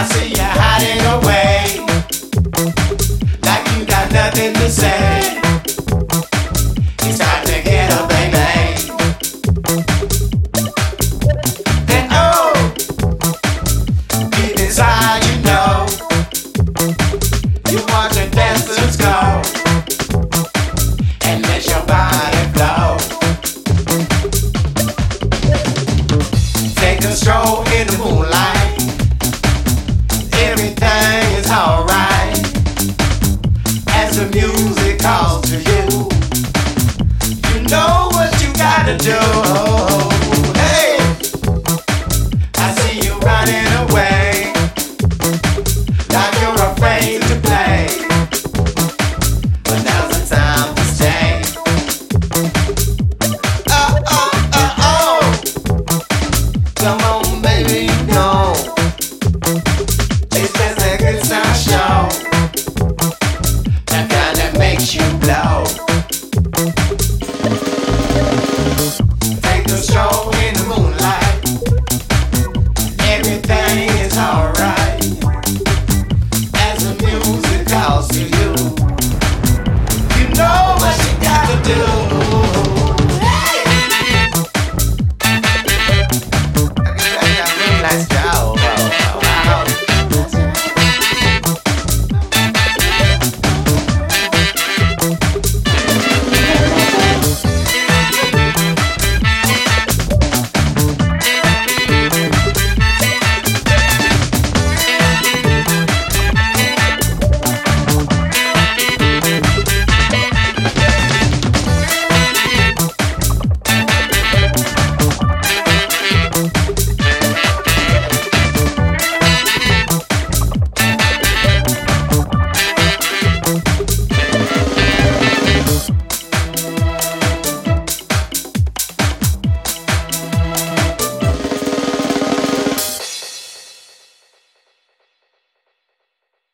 I see you hiding away, like you got nothing to say. It's time to get up, baby. And oh, you know you dancers go and let your body flow. Take a stroll in the moonlight. to do.